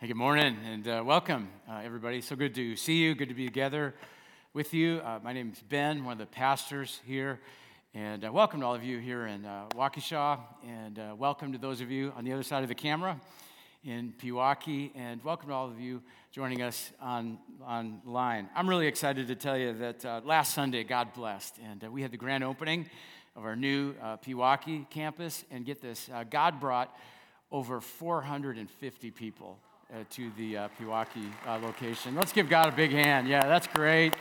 Hey, good morning and uh, welcome, uh, everybody. So good to see you, good to be together with you. Uh, my name is Ben, one of the pastors here, and uh, welcome to all of you here in uh, Waukesha, and uh, welcome to those of you on the other side of the camera in Pewaukee, and welcome to all of you joining us on online. I'm really excited to tell you that last Sunday, God blessed, and we had the grand opening of our new Pewaukee campus, and get this, God brought over 450 people uh, to the uh, Pewaukee uh, location. Let's give God a big hand. Yeah, that's great.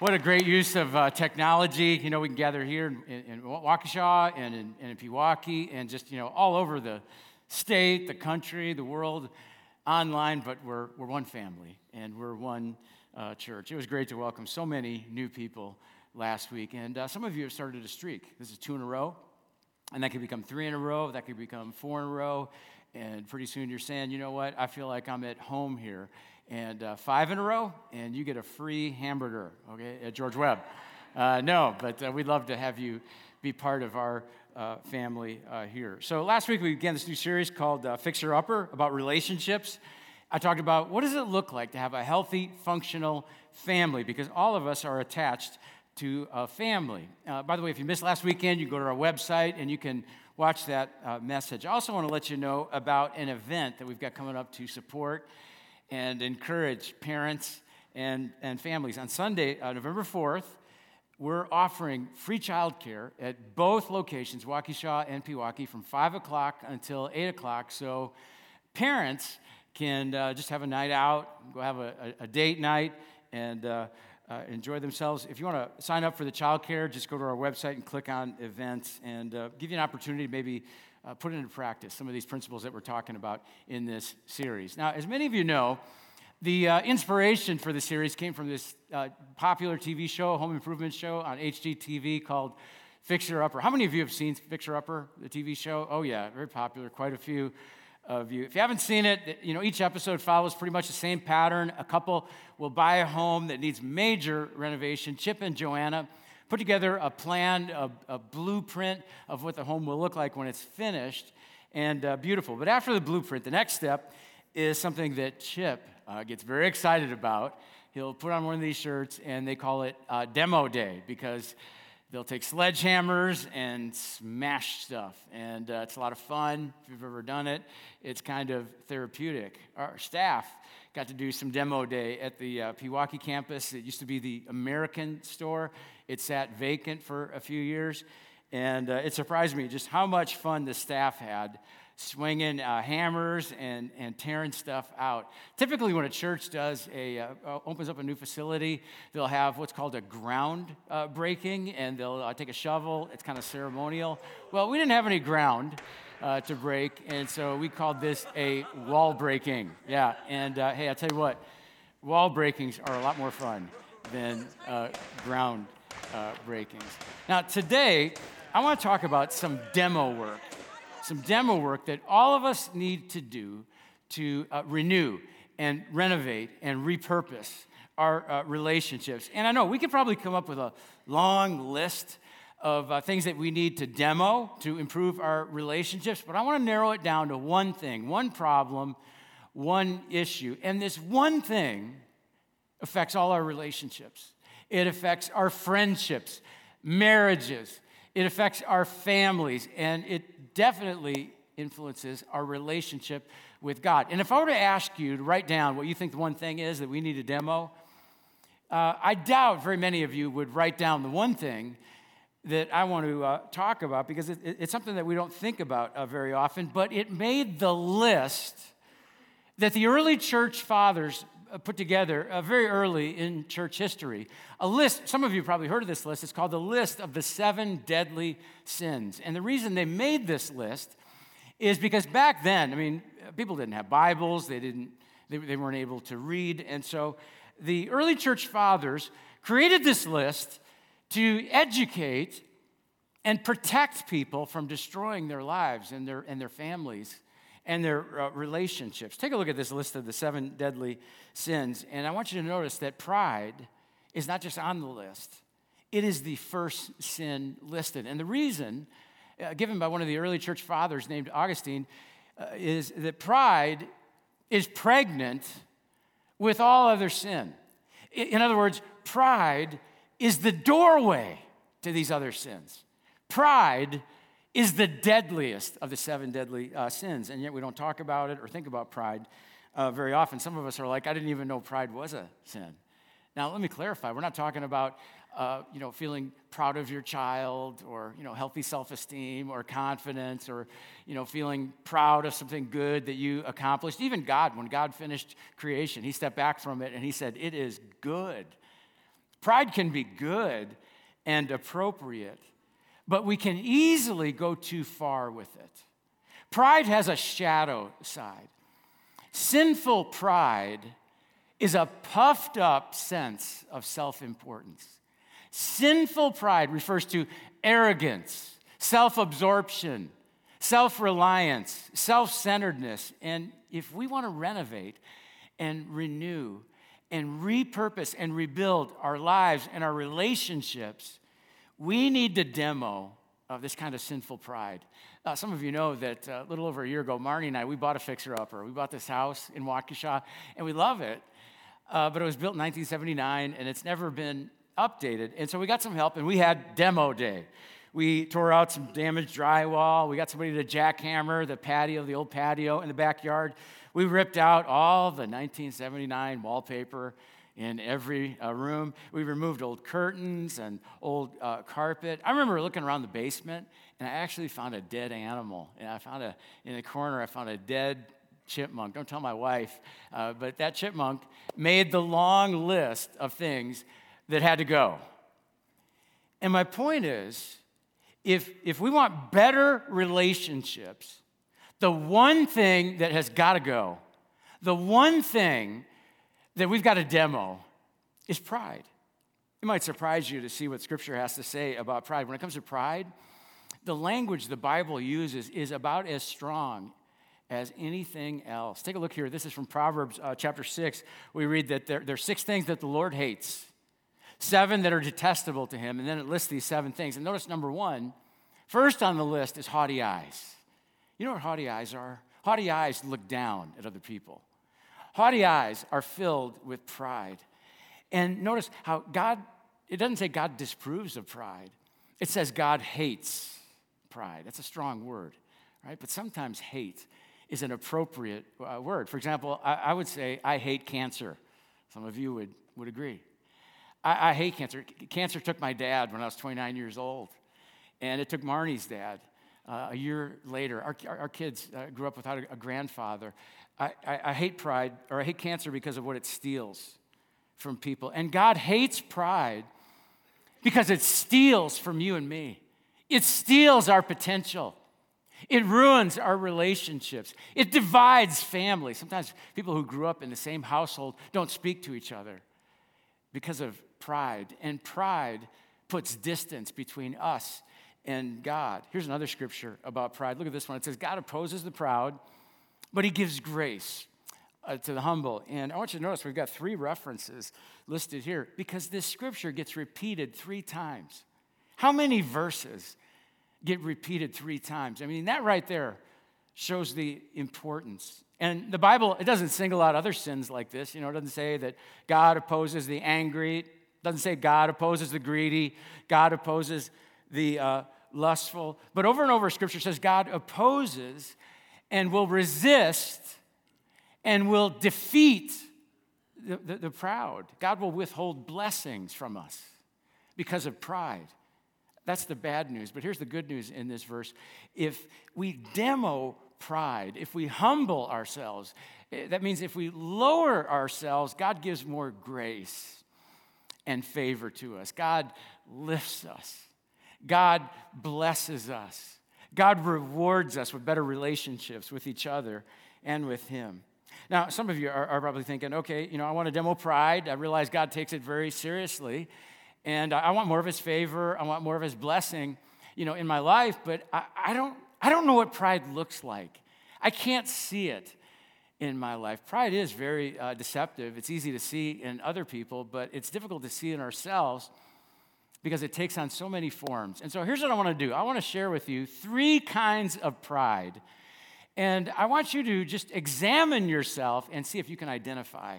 What a great use of uh, technology. You know, we can gather here in, in, Waukesha and in, and in Pewaukee and just, you know, all over the state, the country, the world online, but we're, we're one family and we're one uh, church. It was great to welcome so many new people last week. And uh, some of you have started a streak. This is two in a row, and that could become three in a row, that could become four in a row. And pretty soon you're saying, you know what, I feel like I'm at home here. And uh, five in a row, and you get a free hamburger, okay, at George Webb. Uh, no, but uh, we'd love to have you be part of our uh, family uh, here. So last week we began this new series called uh, Fixer Upper about relationships. I talked about what does it look like to have a healthy, functional family because all of us are attached to a family. By the way, if you missed last weekend, you go to our website and you can watch that uh, message. I also want to let you know about an event that we've got coming up to support and encourage parents and, and families. On Sunday, uh, November 4th, we're offering free childcare at both locations, Waukesha and Pewaukee, from 5 o'clock until 8 o'clock. So parents can uh, just have a night out, go have a, a, a date night, and uh, enjoy themselves. If you want to sign up for the childcare, just go to our website and click on events and uh, give you an opportunity to maybe uh, put into practice some of these principles that we're talking about in this series. Now, as many of you know, the uh, inspiration for the series came from this uh, popular TV show, home improvement show on HGTV called Fixer Upper. How many of you have seen Fixer Upper, the TV show? Oh, yeah, very popular, quite a few of you. If you haven't seen it, you know, each episode follows pretty much the same pattern. A couple will buy a home that needs major renovation. Chip and Joanna put together a plan, a, a blueprint of what the home will look like when it's finished and uh, beautiful. But after the blueprint, the next step is something that Chip uh, gets very excited about. He'll put on one of these shirts and they call it uh, Demo Day because They'll take sledgehammers and smash stuff. And uh, it's a lot of fun. If you've ever done it, it's kind of therapeutic. Our staff got to do some demo day at the uh, Pewaukee campus. It used to be the American store, it sat vacant for a few years. And uh, it surprised me just how much fun the staff had swinging uh, hammers and, and tearing stuff out. Typically, when a church does a uh, uh, opens up a new facility, they'll have what's called a ground uh, breaking, and they'll uh, take a shovel. It's kind of ceremonial. Well, we didn't have any ground uh, to break, and so we called this a wall breaking. Yeah, and hey, I tell you what, wall breakings are a lot more fun than ground breakings. Now, today, I want to talk about some demo work some demo work that all of us need to do to uh, renew and renovate and repurpose our uh, relationships. And I know we could probably come up with a long list of uh, things that we need to demo to improve our relationships, but I want to narrow it down to one thing, one problem, one issue. And this one thing affects all our relationships. It affects our friendships, marriages, it affects our families, and it definitely influences our relationship with God. And if I were to ask you to write down what you think the one thing is that we need to demo, uh, I doubt very many of you would write down the one thing that I want to uh, talk about because it, it, it's something that we don't think about uh, very often, but it made the list that the early church fathers put together uh, very early in church history. A list, some of you probably heard of this list, it's called the list of the seven deadly sins. And the reason they made this list is because back then, I mean, people didn't have Bibles, they, didn't, they, they weren't able to read. And so the early church fathers created this list to educate and protect people from destroying their lives and their, and their families and their uh, relationships. Take a look at this list of the seven deadly sins, and I want you to notice that pride is not just on the list, it is the first sin listed. And the reason, uh, given by one of the early church fathers named Augustine, uh, is that pride is pregnant with all other sin. In other words, pride is the doorway to these other sins. Pride is the deadliest of the seven deadly uh, sins, and yet we don't talk about it or think about pride uh, very often. Some of us are like, I didn't even know pride was a sin. Now, let me clarify. We're not talking about, uh, you know, feeling proud of your child or, you know, healthy self-esteem or confidence or, you know, feeling proud of something good that you accomplished. Even God, when God finished creation, he stepped back from it and he said, it is good. Pride can be good and appropriate, but we can easily go too far with it. Pride has a shadow side. Sinful pride is a puffed up sense of self importance. Sinful pride refers to arrogance, self absorption, self reliance, self centeredness. And if we want to renovate and renew and repurpose and rebuild our lives and our relationships, we need the demo of this kind of sinful pride. Uh, some of you know that uh, a little over a year ago, Marnie and I, we bought a fixer upper. We bought this house in Waukesha, and we love it. Uh, but it was built in 1979, and it's never been updated. And so we got some help, and we had demo day. We tore out some damaged drywall. We got somebody to jackhammer the patio, the old patio in the backyard. We ripped out all the 1979 wallpaper in every uh, room. We removed old curtains and old uh, carpet. I remember looking around the basement and I actually found a dead animal. And I found a, in the corner, I found a dead chipmunk. Don't tell my wife, uh, but that chipmunk made the long list of things that had to go. And my point is if, if we want better relationships, the one thing that has got to go, the one thing that we've got a demo is pride. It might surprise you to see what Scripture has to say about pride. When it comes to pride, the language the Bible uses is about as strong as anything else. Take a look here. This is from Proverbs uh, chapter 6. We read that there, there are six things that the Lord hates, seven that are detestable to him, and then it lists these seven things. And notice number one, first on the list is haughty eyes. You know what haughty eyes are? Haughty eyes look down at other people. Haughty eyes are filled with pride. And notice how God, it doesn't say God disapproves of pride, it says God hates pride. That's a strong word, right? But sometimes hate is an appropriate uh, word. For example, I, I, would say, I hate cancer. Some of you would, would agree. I, I hate cancer. Cancer took my dad when I was 29 years old, and it took Marnie's dad. Uh, a year later, our, our, our kids uh, grew up without a, a grandfather. I, I, I hate pride, or I hate cancer because of what it steals from people. And God hates pride because it steals from you and me, it steals our potential. It ruins our relationships. It divides families. Sometimes people who grew up in the same household don't speak to each other because of pride. And pride puts distance between us and God. Here's another scripture about pride. Look at this one. It says, God opposes the proud, but he gives grace uh, to the humble. And I want you to notice we've got three references listed here because this scripture gets repeated three times. How many verses get repeated three times. I mean, that right there shows the importance. And the Bible, it doesn't single out other sins like this. You know, it doesn't say that God opposes the angry, it doesn't say God opposes the greedy, God opposes the uh, lustful. But over and over, Scripture says God opposes and will resist and will defeat the, the, the proud. God will withhold blessings from us because of pride. That's the bad news. But here's the good news in this verse. If we demo pride, if we humble ourselves, eh, that means if we lower ourselves, God gives more grace and favor to us. God lifts us. God blesses us. God rewards us with better relationships with each other and with Him. Now, some of you are, are probably thinking, okay, you know, I want to demo pride. I realize God takes it very seriously. And I want more of his favor. I want more of his blessing, you know, in my life. But I, I, don't, I don't know what pride looks like. I can't see it in my life. Pride is very uh, deceptive. It's easy to see in other people, but it's difficult to see in ourselves because it takes on so many forms. And so here's what I want to do I want to share with you three kinds of pride And I want you to just examine yourself and see if you can identify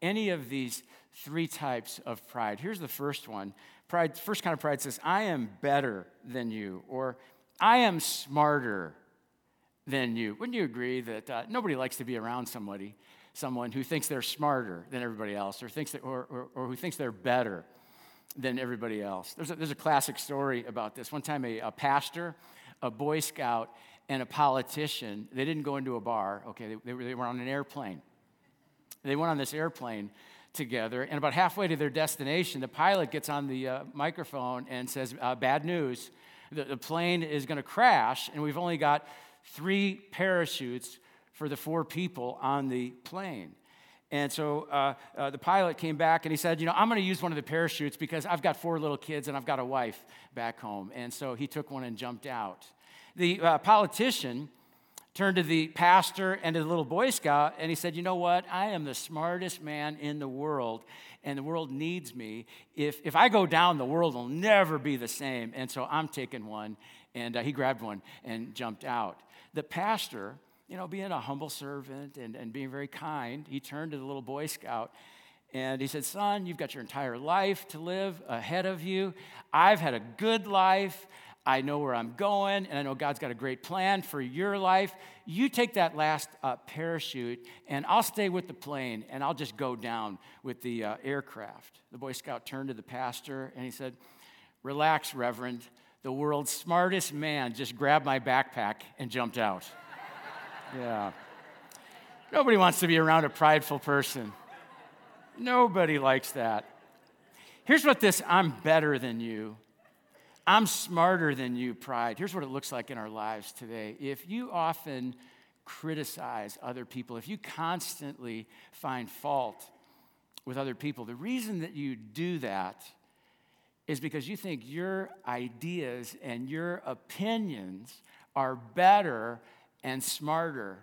any of these three types of pride. Here's the first one. Pride, first kind of pride says, I am better than you, or I am smarter than you. Wouldn't you agree that uh, nobody likes to be around somebody, someone who thinks they're smarter than everybody else, or thinks that, or, or, or who thinks they're better than everybody else? There's a, there's a classic story about this. One time, a, a pastor, a Boy Scout, and a politician, they didn't go into a bar, okay, they, they, were, they were on an airplane. They went on this airplane together, and about halfway to their destination, the pilot gets on the uh, microphone and says, uh, Bad news, the, the plane is going to crash, and we've only got three parachutes for the four people on the plane. And so uh, uh, the pilot came back and he said, You know, I'm going to use one of the parachutes because I've got four little kids and I've got a wife back home. And so he took one and jumped out. The uh, politician turned to the pastor and to the little Boy Scout and he said, You know what? I am the smartest man in the world and the world needs me. If, if I go down, the world will never be the same. And so I'm taking one. And uh, he grabbed one and jumped out. The pastor, you know, being a humble servant and, and being very kind, he turned to the little Boy Scout and he said, Son, you've got your entire life to live ahead of you. I've had a good life. I know where I'm going, and I know God's got a great plan for your life. You take that last uh, parachute, and I'll stay with the plane, and I'll just go down with the uh, aircraft. The Boy Scout turned to the pastor, and he said, Relax, Reverend. The world's smartest man just grabbed my backpack and jumped out. Yeah. Nobody wants to be around a prideful person. Nobody likes that. Here's what this I'm better than you I'm smarter than you, pride. Here's what it looks like in our lives today. If you often criticize other people, if you constantly find fault with other people, the reason that you do that is because you think your ideas and your opinions are better and smarter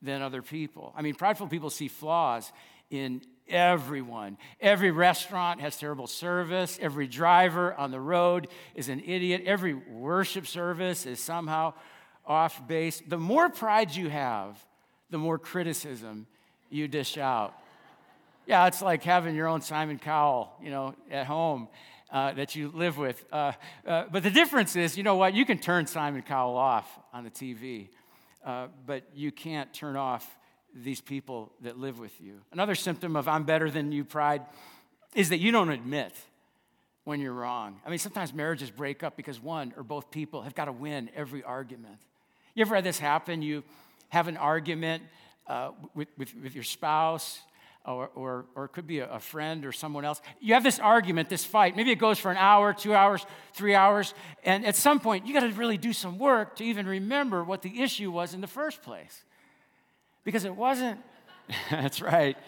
than other people. I mean, prideful people see flaws in everyone. Every restaurant has terrible service. Every driver on the road is an idiot. Every worship service is somehow off base. The more pride you have, the more criticism you dish out. Yeah, it's like having your own Simon Cowell, you know, at home uh, that you live with. Uh, uh, but the difference is, you know what? You can turn Simon Cowell off on the TV, uh, but you can't turn off these people that live with you. Another symptom of I'm better than you pride is that you don't admit when you're wrong. I mean, sometimes marriages break up because one or both people have got to win every argument. You ever had this happen? You have an argument uh, with, with, with, your spouse, or, or, or it could be a, friend or someone else. You have this argument, this fight. Maybe it goes for an hour, two hours, three hours. And at some point, you got to really do some work to even remember what the issue was in the first place. Because it wasn't, that's right.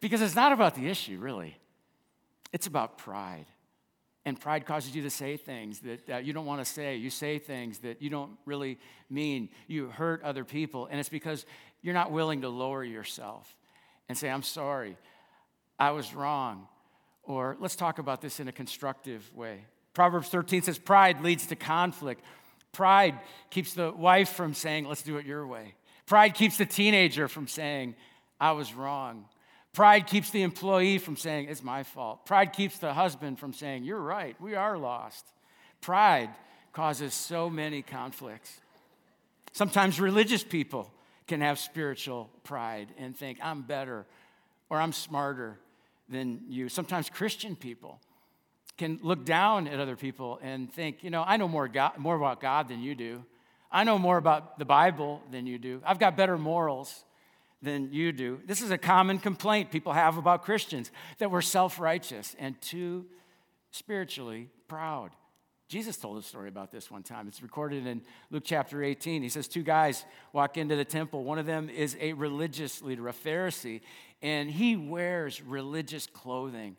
Because it's not about the issue, really. It's about pride. And pride causes you to say things that you don't want to say. You say things that you don't really mean. You hurt other people. And it's because you're not willing to lower yourself and say, I'm sorry, I was wrong. Or let's talk about this in a constructive way. Proverbs 13 says, Pride leads to conflict. Pride keeps the wife from saying, let's do it your way. Pride keeps the teenager from saying, I was wrong. Pride keeps the employee from saying, it's my fault. Pride keeps the husband from saying, you're right, we are lost. Pride causes so many conflicts. Sometimes religious people can have spiritual pride and think, I'm better or I'm smarter than you. Sometimes Christian people can look down at other people and think, you know, I know more, God, more about God than you do. I know more about the Bible than you do. I've got better morals than you do. This is a common complaint people have about Christians that we're self righteous and too spiritually proud. Jesus told a story about this one time. It's recorded in Luke chapter 18. He says, Two guys walk into the temple. One of them is a religious leader, a Pharisee, and he wears religious clothing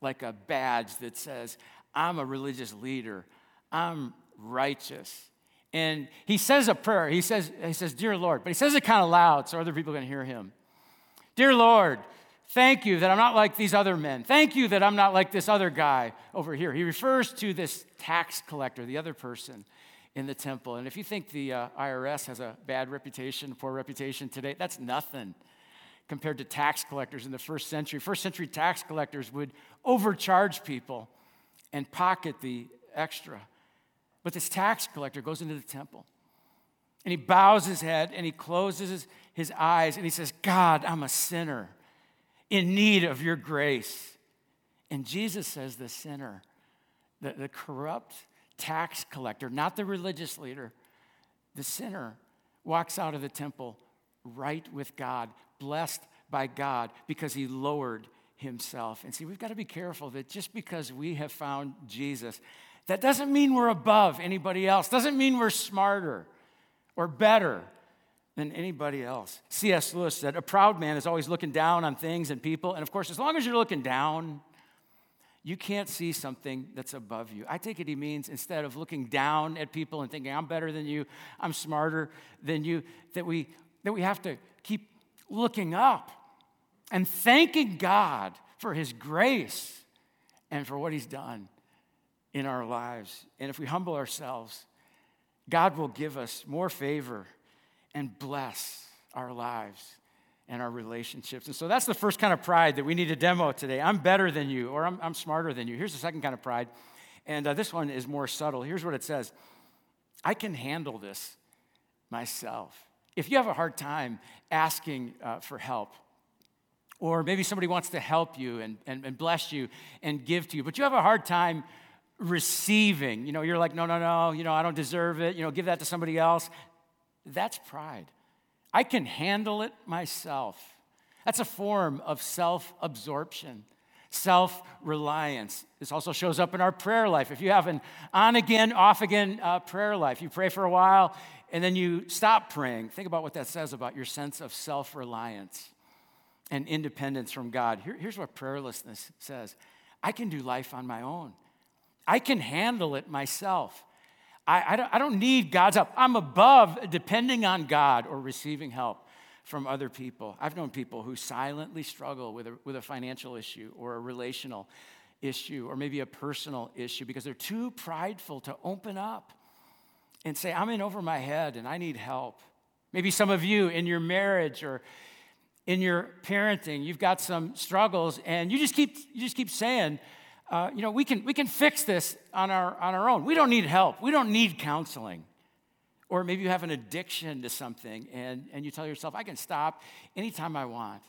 like a badge that says, I'm a religious leader, I'm righteous. And he says a prayer. He says, he says, Dear Lord, but he says it kind of loud so other people can hear him. Dear Lord, thank you that I'm not like these other men. Thank you that I'm not like this other guy over here. He refers to this tax collector, the other person in the temple. And if you think the uh, IRS has a bad reputation, poor reputation today, that's nothing compared to tax collectors in the first century. First century tax collectors would overcharge people and pocket the extra. But this tax collector goes into the temple and he bows his head and he closes his, his eyes and he says, God, I'm a sinner in need of your grace. And Jesus says, the sinner, the, the corrupt tax collector, not the religious leader, the sinner walks out of the temple right with God, blessed by God because he lowered himself. And see, we've got to be careful that just because we have found Jesus, that doesn't mean we're above anybody else, doesn't mean we're smarter or better than anybody else. C.S. Lewis said, A proud man is always looking down on things and people. And of course, as long as you're looking down, you can't see something that's above you. I take it he means instead of looking down at people and thinking, I'm better than you, I'm smarter than you, that we, that we have to keep looking up and thanking God for his grace and for what he's done in our lives. And if we humble ourselves, God will give us more favor and bless our lives and our relationships. And so that's the first kind of pride that we need to demo today. I'm better than you, or I'm, I'm smarter than you. Here's the second kind of pride. And uh, this one is more subtle. Here's what it says I can handle this myself. If you have a hard time asking uh, for help, or maybe somebody wants to help you and, and, and bless you and give to you, but you have a hard time receiving, you know, you're like, no, no, no, you know, I don't deserve it, you know, give that to somebody else. That's pride. I can handle it myself. That's a form of self absorption, self reliance. This also shows up in our prayer life. If you have an on again, off again uh, prayer life, you pray for a while and then you stop praying. Think about what that says about your sense of self reliance and independence from God. Here, here's what prayerlessness says I can do life on my own, I can handle it myself. I, I, don't, I don't need God's help. I'm above depending on God or receiving help from other people. I've known people who silently struggle with a, with a financial issue or a relational issue or maybe a personal issue because they're too prideful to open up and say, I'm in over my head and I need help. Maybe some of you in your marriage or in your parenting, you've got some struggles and you just keep, you just keep saying, uh, you know, we can, we can fix this on our, on our own. We don't need help. We don't need counseling. Or maybe you have an addiction to something and, and you tell yourself, I can stop anytime I want.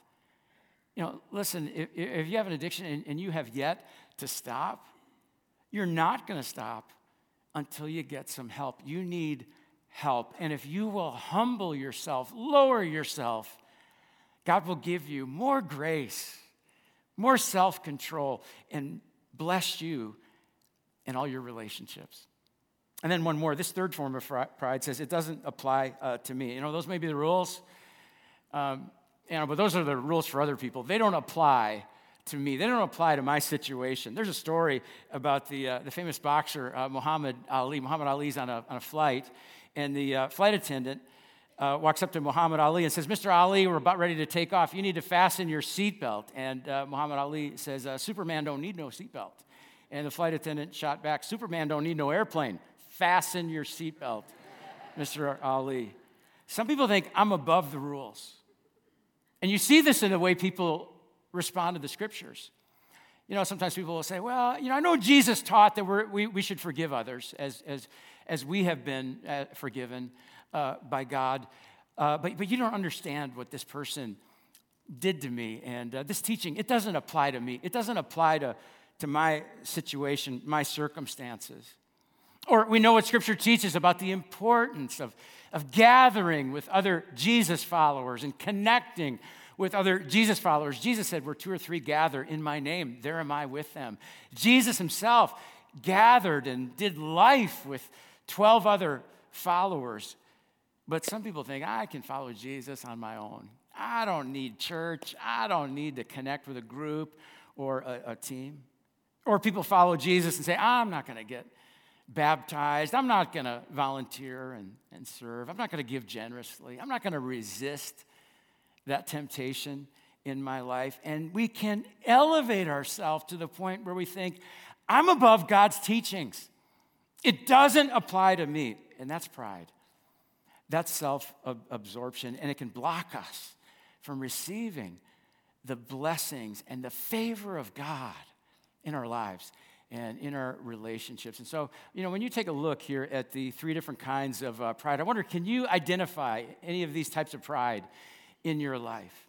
You know, listen, if, if you have an addiction and, and you have yet to stop, you're not going to stop until you get some help. You need help. And if you will humble yourself, lower yourself, God will give you more grace, more self control, and bless you in all your relationships. And then one more. This third form of pride says it doesn't apply uh, to me. You know, those may be the rules, um, you know, but those are the rules for other people. They don't apply to me. They don't apply to my situation. There's a story about the, uh, the famous boxer uh, Muhammad Ali. Muhammad Ali's on a, on a flight, and the uh, flight attendant uh, walks up to Muhammad Ali and says, Mr. Ali, we're about ready to take off. You need to fasten your seatbelt. And uh, Muhammad Ali says, uh, Superman don't need no seatbelt. And the flight attendant shot back, Superman don't need no airplane. Fasten your seatbelt, Mr. Ali. Some people think I'm above the rules. And you see this in the way people respond to the scriptures. You know, sometimes people will say, well, you know, I know Jesus taught that we we, should forgive others as, as, as we have been uh, forgiven uh, by God. Uh, but, but you don't understand what this person did to me. And uh, this teaching, it doesn't apply to me. It doesn't apply to, to my situation, my circumstances. Or we know what Scripture teaches about the importance of, of gathering with other Jesus followers and connecting with other Jesus followers. Jesus said, Where two or three gather in my name, there am I with them. Jesus himself gathered and did life with 12 other followers. But some people think, I can follow Jesus on my own. I don't need church. I don't need to connect with a group or a, a team. Or people follow Jesus and say, I'm not going to get baptized. I'm not going to volunteer and, and serve. I'm not going to give generously. I'm not going to resist that temptation in my life. And we can elevate ourselves to the point where we think, I'm above God's teachings. It doesn't apply to me. and that's pride. That's self absorption, and it can block us from receiving the blessings and the favor of God in our lives and in our relationships. And so, you know, when you take a look here at the three different kinds of uh, pride, I wonder can you identify any of these types of pride in your life?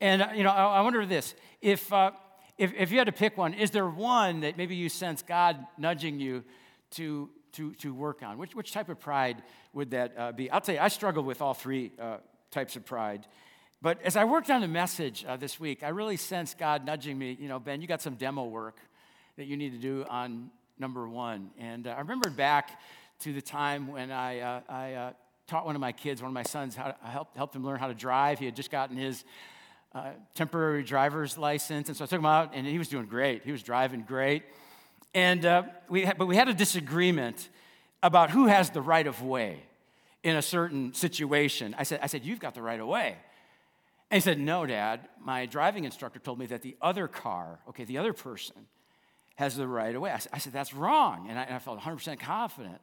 And, uh, you know, I, I, wonder this if, uh, if, if you had to pick one, is there one that maybe you sense God nudging you to, to, to work on? Which, which type of pride would that uh, be? I'll tell you, I struggle with all three uh, types of pride. But as I worked on the message uh, this week, I really sensed God nudging me, you know, Ben, you got some demo work that you need to do on number one. And uh, I remembered back to the time when I, uh, I uh, taught one of my kids, one of my sons, how to, I helped, helped him learn how to drive. He had just gotten his temporary driver's license. And so I took him out, and he was doing great. He was driving great. And uh, we had, but we had a disagreement about who has the right of way in a certain situation. I said, I said, You've got the right of way. And he said, No, Dad. My driving instructor told me that the other car, okay, the other person, has the right of way. I said, That's wrong. And I, and I felt 100% confident.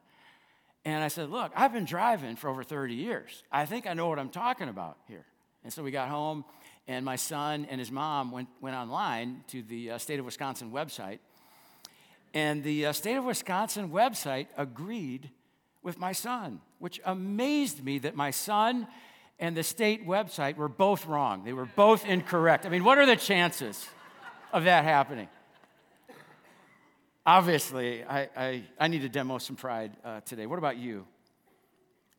And I said, Look, I've been driving for over 30 years. I think I know what I'm talking about here. And so we got home, and my son and his mom went, went online to the uh, state of Wisconsin website. And the uh, state of Wisconsin website agreed with my son, which amazed me that my son and the state website were both wrong. They were both incorrect. I mean, what are the chances of that happening? Obviously, I, I, I need to demo some pride uh, today. What about you?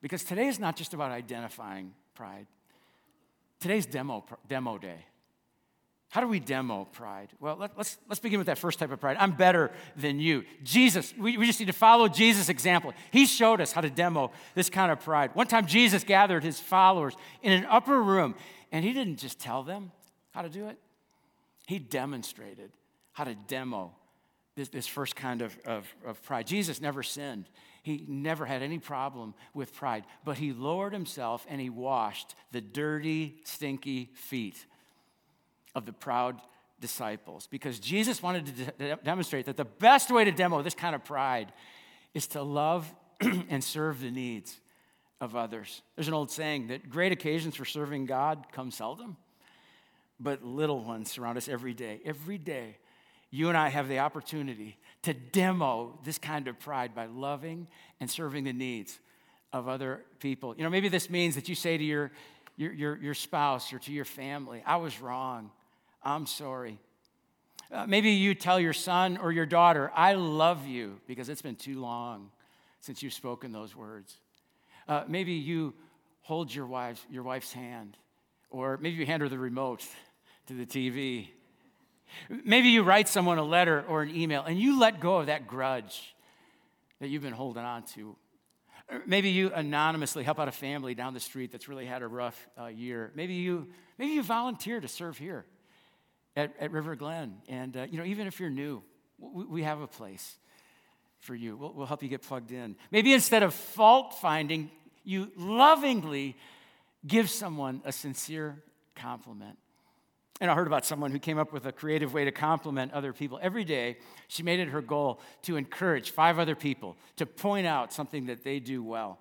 Because today is not just about identifying pride, today's demo, demo day. How do we demo pride? Well, let, us let's, let's begin with that first type of pride. I'm better than you. Jesus, we, we just need to follow Jesus' example. He showed us how to demo this kind of pride. One time, Jesus gathered his followers in an upper room, and he didn't just tell them how to do it, he demonstrated how to demo this, this first kind of, of, of pride. Jesus never sinned. He never had any problem with pride, but he lowered himself and he washed the dirty, stinky feet of the proud disciples because Jesus wanted to de- demonstrate that the best way to demo this kind of pride is to love and serve the needs of others. There's an old saying that great occasions for serving God come seldom, but little ones surround us every day. Every day, you and I have the opportunity to demo this kind of pride by loving and serving the needs of other people. You know, maybe this means that you say to your, your, your, your spouse or to your family, I was wrong. I'm sorry. Uh, maybe you tell your son or your daughter, I love you, because it's been too long since you've spoken those words. Uh, maybe you hold your, wife, your wife's hand, or maybe you hand her the remote to the TV Maybe you write someone a letter or an email and you let go of that grudge that you've been holding on to. Maybe you anonymously help out a family down the street that's really had a rough uh, year. Maybe you, maybe you volunteer to serve here at, at River Glen. And, uh, you know, even if you're new, we, we have a place for you. We'll, we'll help you get plugged in. Maybe instead of fault finding, you lovingly give someone a sincere compliment. And I heard about someone who came up with a creative way to compliment other people. Every day, she made it her goal to encourage five other people to point out something that they do well.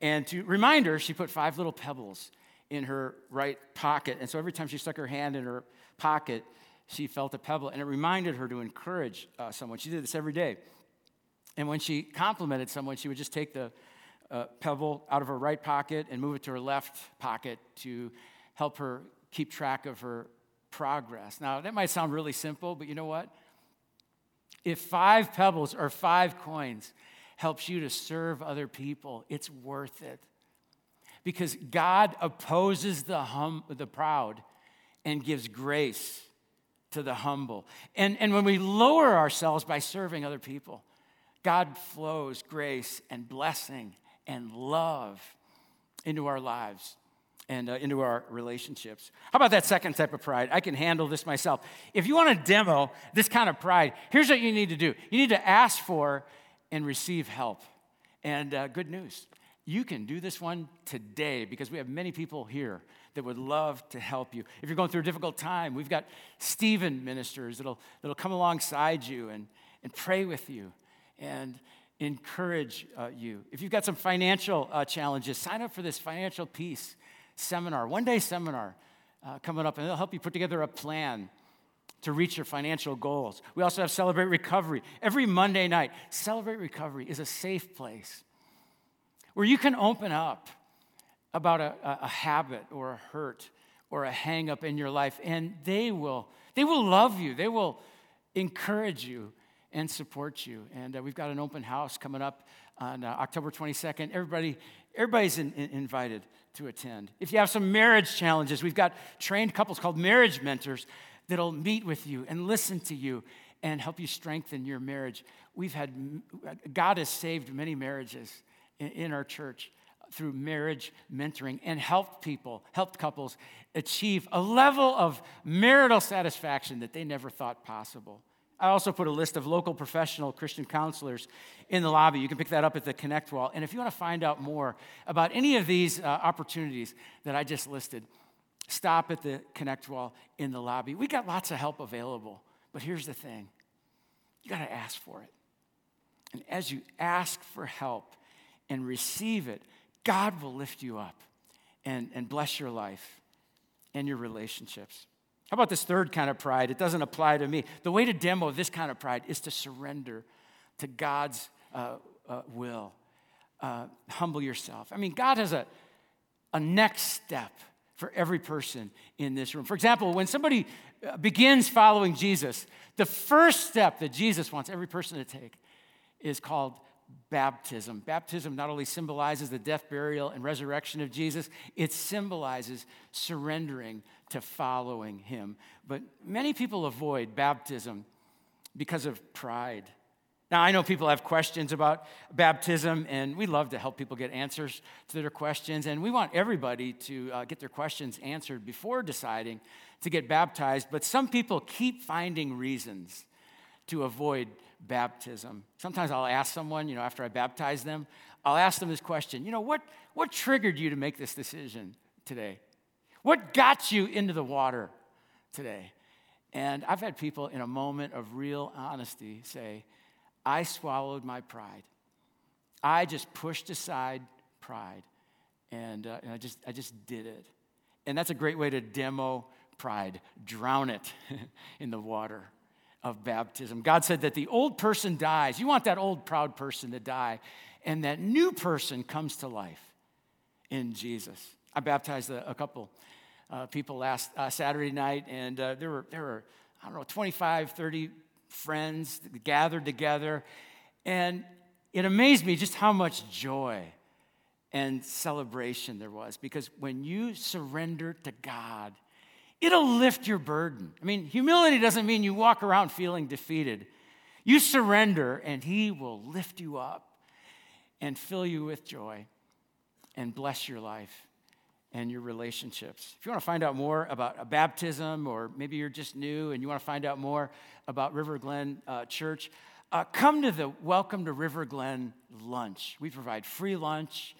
And to remind her, she put five little pebbles in her right pocket. And so every time she stuck her hand in her pocket, she felt a pebble. And it reminded her to encourage uh, someone. She did this every day. And when she complimented someone, she would just take the uh, pebble out of her right pocket and move it to her left pocket to help her keep track of her progress. Now, that might sound really simple, but you know what? If five pebbles or five coins helps you to serve other people, it's worth it. Because God opposes the, hum, the proud and gives grace to the humble. And, and when we lower ourselves by serving other people, God flows grace and blessing and love into our lives and uh, into our relationships. How about that second type of pride? I can handle this myself. If you want to demo this kind of pride, here's what you need to do you need to ask for and receive help. And uh, good news, you can do this one today because we have many people here that would love to help you. If you're going through a difficult time, we've got Stephen ministers that'll, that'll come alongside you and, and pray with you and encourage uh, you. If you've got some financial uh, challenges, sign up for this financial peace seminar, one day seminar uh, coming up, and it'll help you put together a plan to reach your financial goals. We also have Celebrate Recovery. Every Monday night, Celebrate Recovery is a safe place where you can open up about a, a habit or a hurt or a hang up in your life, and they will, they will love you. They will encourage you and support you. And uh, we've got an open house coming up on uh, October 22nd. Everybody, everybody's in, in, invited to attend. If you have some marriage challenges, we've got trained couples called marriage mentors that'll meet with you and listen to you and help you strengthen your marriage. We've had, God has saved many marriages in, in our church through marriage mentoring and helped people, helped couples achieve a level of marital satisfaction that they never thought possible. I also put a list of local professional Christian counselors in the lobby. You can pick that up at the Connect Wall. And if you want to find out more about any of these uh, opportunities that I just listed, stop at the Connect Wall in the lobby. We got lots of help available. But here's the thing you got to ask for it. And as you ask for help and receive it, God will lift you up and, and bless your life and your relationships. How about this third kind of pride? It doesn't apply to me. The way to demo this kind of pride is to surrender to God's uh, uh, will. Uh, humble yourself. I mean, God has a, a next step for every person in this room. For example, when somebody uh, begins following Jesus, the first step that Jesus wants every person to take is called baptism. Baptism not only symbolizes the death, burial, and resurrection of Jesus, it symbolizes surrendering to following him. But many people avoid baptism because of pride. Now, I know people have questions about baptism, and we love to help people get answers to their questions. And we want everybody to uh, get their questions answered before deciding to get baptized. But some people keep finding reasons to avoid baptism. Sometimes I'll ask someone, you know, after I baptize them, I'll ask them this question You know, what, what triggered you to make this decision today? What got you into the water today? And I've had people in a moment of real honesty say, I swallowed my pride. I just pushed aside pride and, uh, and I, just, I just did it. And that's a great way to demo pride. Drown it in the water of baptism. God said that the old person dies. You want that old, proud person to die, and that new person comes to life in Jesus. I baptized a, a couple uh, people last uh, Saturday night, and uh, there, were, there were, I don't know, 25, 30 friends gathered together. And it amazed me just how much joy and celebration there was because when you surrender to God, it'll lift your burden. I mean, humility doesn't mean you walk around feeling defeated. You surrender, and He will lift you up and fill you with joy and bless your life and your relationships. If you want to find out more about a baptism, or maybe you're just new and you want to find out more about River Glen uh, Church, uh, come to the Welcome to River Glen lunch. We provide free lunch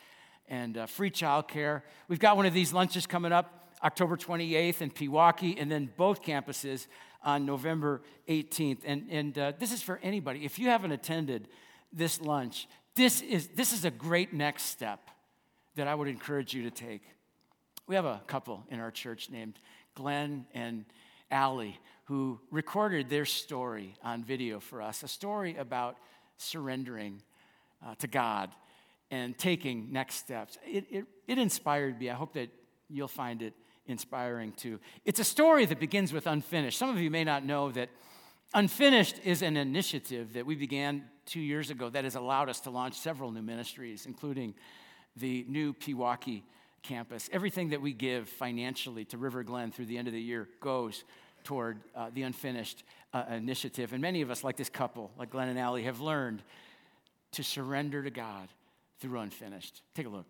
and uh, free childcare. We've got one of these lunches coming up October 28th in Pewaukee, and then both campuses on November 18th. And, and uh, this is for anybody. If you haven't attended this lunch, this is, this is a great next step that I would encourage you to take. We have a couple in our church named Glenn and Allie who recorded their story on video for us a story about surrendering uh, to God and taking next steps. It, it, it inspired me. I hope that you'll find it inspiring too. It's a story that begins with Unfinished. Some of you may not know that Unfinished is an initiative that we began two years ago that has allowed us to launch several new ministries, including the new Pewaukee campus. Everything that we give financially to River Glen through the end of the year goes toward uh, the Unfinished uh, initiative. And many of us, like this couple, like Glenn and Allie, have learned to surrender to God through Unfinished. Take a look.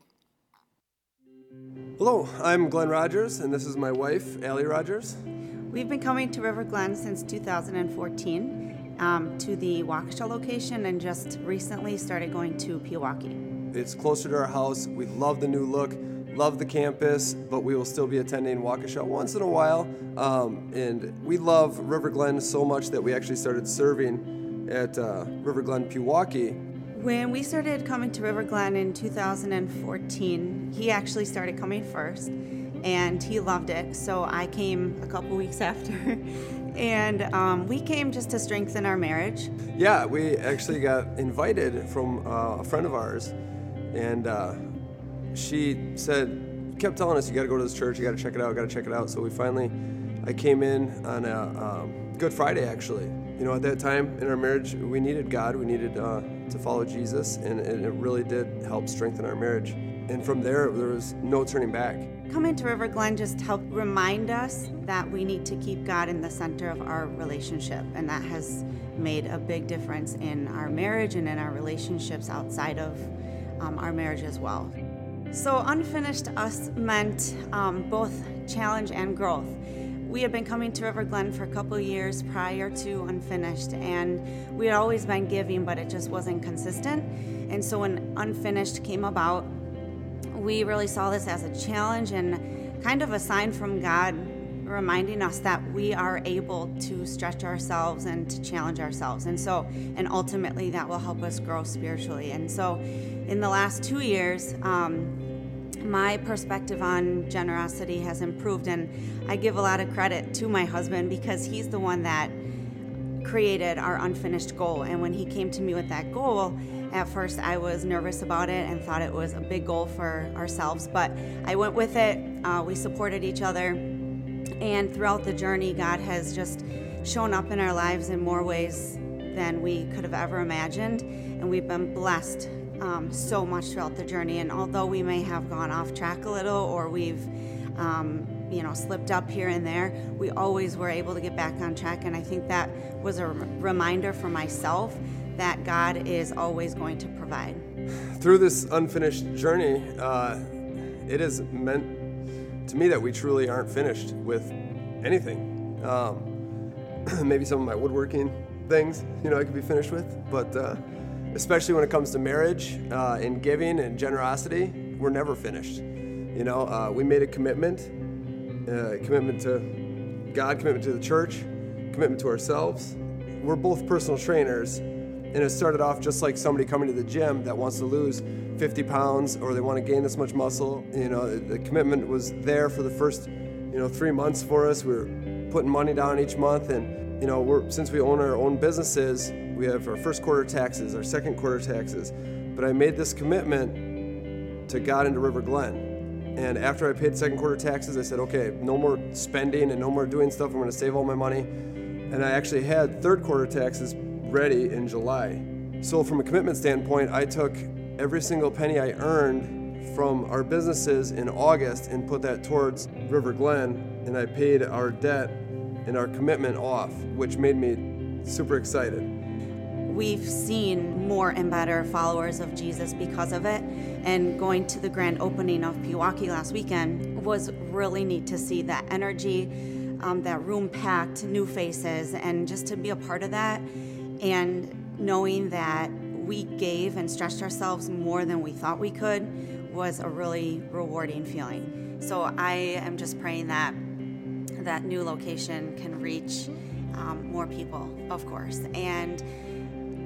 Hello, I'm Glenn Rogers, and this is my wife, Allie Rogers. We've been coming to River Glen since 2014 um, to the Waukesha location and just recently started going to Pewaukee. It's closer to our house. We love the new look, love the campus, but we will still be attending Waukesha once in a while. Um, and we love River Glen so much that we actually started serving at uh, River Glen Pewaukee When we started coming to River Glen in 2014, he actually started coming first and he loved it. So I came a couple weeks after. and um, we came just to strengthen our marriage. Yeah, we actually got invited from uh, a friend of ours, and uh, she said, kept telling us, you got to go to this church, you got to check it out, got to check it out. So we finally, I came in on a um, Good Friday actually. You know, at that time in our marriage, we needed God, we needed uh, to follow Jesus, and, it really did help strengthen our marriage. And from there, there was no turning back. Coming to River Glen just helped remind us that we need to keep God in the center of our relationship, and that has made a big difference in our marriage and in our relationships outside of um, our marriage as well. So, unfinished us meant um, both challenge and growth. We had been coming to River Glen for a couple years prior to Unfinished, and we had always been giving, but it just wasn't consistent. And so, when Unfinished came about, we really saw this as a challenge and kind of a sign from God reminding us that we are able to stretch ourselves and to challenge ourselves. And so, and ultimately, that will help us grow spiritually. And so, in the last two years, um, my perspective on generosity has improved, and I give a lot of credit to my husband because he's the one that created our unfinished goal. And when he came to me with that goal, at first I was nervous about it and thought it was a big goal for ourselves, but I went with it. Uh, we supported each other, and throughout the journey, God has just shown up in our lives in more ways than we could have ever imagined, and we've been blessed um, so much throughout the journey. And although we may have gone off track a little, or we've um, you know slipped up here and there, we always were able to get back on track. And I think that was a reminder for myself that God is always going to provide. Through this unfinished journey, uh, it has meant to me that we truly aren't finished with anything. Um, maybe some of my woodworking things, you know, I could be finished with, but uh, especially when it comes to marriage uh, and giving and generosity, we're never finished. You know, uh, we made a commitment, uh, commitment to God, commitment to the church, commitment to ourselves. We're both personal trainers, and it started off just like somebody coming to the gym that wants to lose 50 pounds or they want to gain this much muscle. You know, the commitment was there for the first, you know, three months for us. We were putting money down each month, and you know, we're since we own our own businesses, we have our first quarter taxes, our second quarter taxes. But I made this commitment to God into River Glen. And after I paid second quarter taxes, I said, okay, no more spending and no more doing stuff. I'm going to save all my money. And I actually had third quarter taxes ready in July. So, from a commitment standpoint, I took every single penny I earned from our businesses in August and put that towards River Glen, and I paid our debt and our commitment off, which made me super excited. We've seen more and better followers of Jesus because of it, and going to the grand opening of Pewaukee last weekend was really neat to see that energy, um, that room packed, new faces, and just to be a part of that and knowing that we gave and stretched ourselves more than we thought we could was a really rewarding feeling. So I am just praying that that new location can reach um, more people, of course. And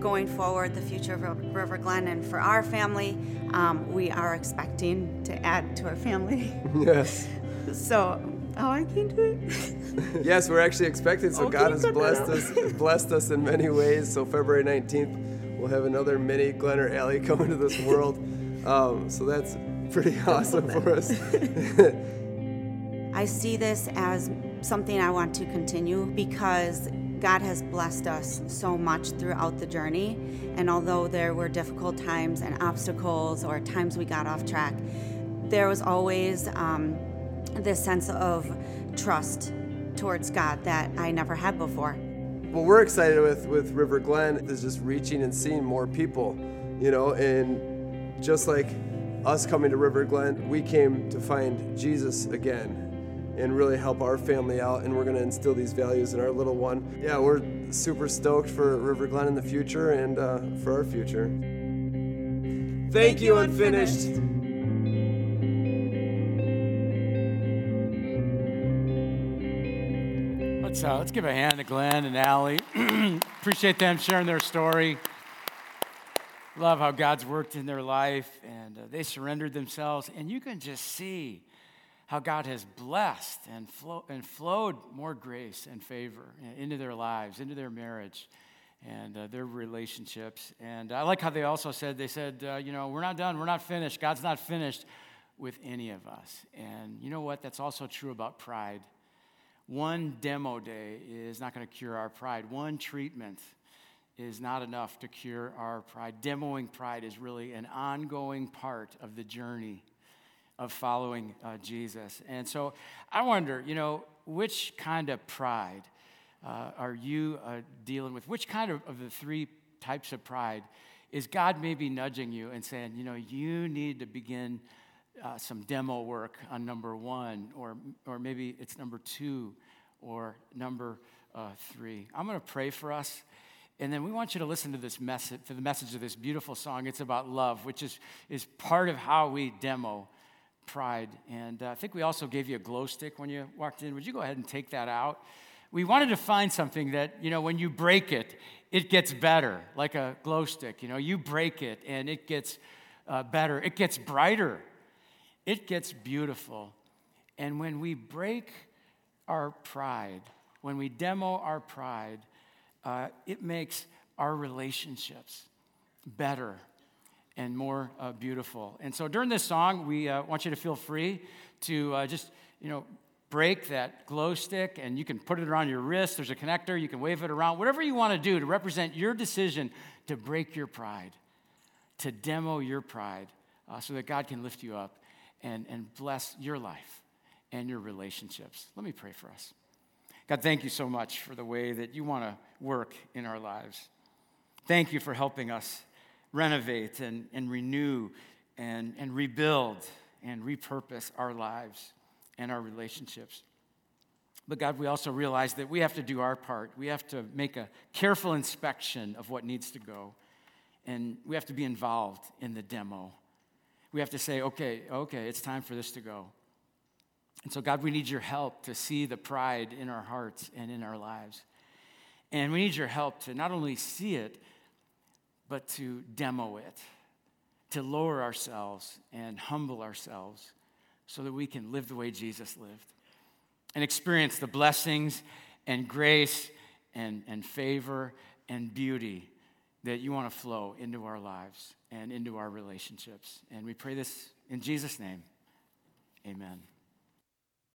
going forward, the future of River Glenn and for our family, um, we are expecting to add to our family. Yes. so Oh, I can't do it. yes, we're actually expecting. So oh, God has blessed us, blessed us in many ways. So February 19th, we'll have another mini Glen or Allie coming to this world. Um, so that's pretty awesome for us. I see this as something I want to continue because God has blessed us so much throughout the journey. And although there were difficult times and obstacles or times we got off track, there was always um, this sense of trust towards God that I never had before. What we're excited with with River Glen is just reaching and seeing more people, you know, and just like us coming to River Glen, we came to find Jesus again and really help our family out and we're going to instill these values in our little one. Yeah, we're super stoked for River Glen in the future and uh, for our future. Thank, Thank you, Unfinished. Unfinished. Let's, uh, let's give a hand to Glenn and Allie. Appreciate them sharing their story. love how God's worked in their life and uh, they surrendered themselves. And you can just see how God has blessed and, flow, and flowed more grace and favor into their lives, into their marriage and uh, their relationships. And I like how they also said, they said, uh, you know, we're not done, we're not finished. God's not finished with any of us. And you know what? That's also true about pride. One demo day is not going to cure our pride. One treatment is not enough to cure our pride. Demoing pride is really an ongoing part of the journey of following uh, Jesus. And so I wonder, you know, which kind of pride uh, are you uh, dealing with? Which kind of, of the three types of pride is God maybe nudging you and saying, you know, you need to begin uh, some demo work on number one, or, or maybe it's number two or number uh, three. I'm going to pray for us. And then we want you to listen to this message, to the message of this beautiful song. It's about love, which is, is part of how we demo pride. And uh, I think we also gave you a glow stick when you walked in. Would you go ahead and take that out? We wanted to find something that, you know, when you break it, it gets better, like a glow stick. You know, you break it and it gets uh, better, it gets brighter, it gets beautiful. And when we break our pride, when we demo our pride, uh, it makes our relationships better and more uh, beautiful. And so during this song, we uh, want you to feel free to uh, just, you know, break that glow stick and you can put it around your wrist. There's a connector, you can wave it around, whatever you want to do to represent your decision to break your pride, to demo your pride, uh, so that God can lift you up and, and bless your life and your relationships. Let me pray for us. God, thank you so much for the way that you want to work in our lives. Thank you for helping us renovate and, and renew and, and rebuild and repurpose our lives and our relationships. But God, we also realize that we have to do our part. We have to make a careful inspection of what needs to go. And we have to be involved in the demo. We have to say, okay, okay, it's time for this to go. And so, God, we need your help to see the pride in our hearts and in our lives. And we need your help to not only see it, but to demo it, to lower ourselves and humble ourselves so that we can live the way Jesus lived and experience the blessings and grace and, and favor and beauty that you want to flow into our lives and into our relationships. And we pray this in Jesus' name. Amen.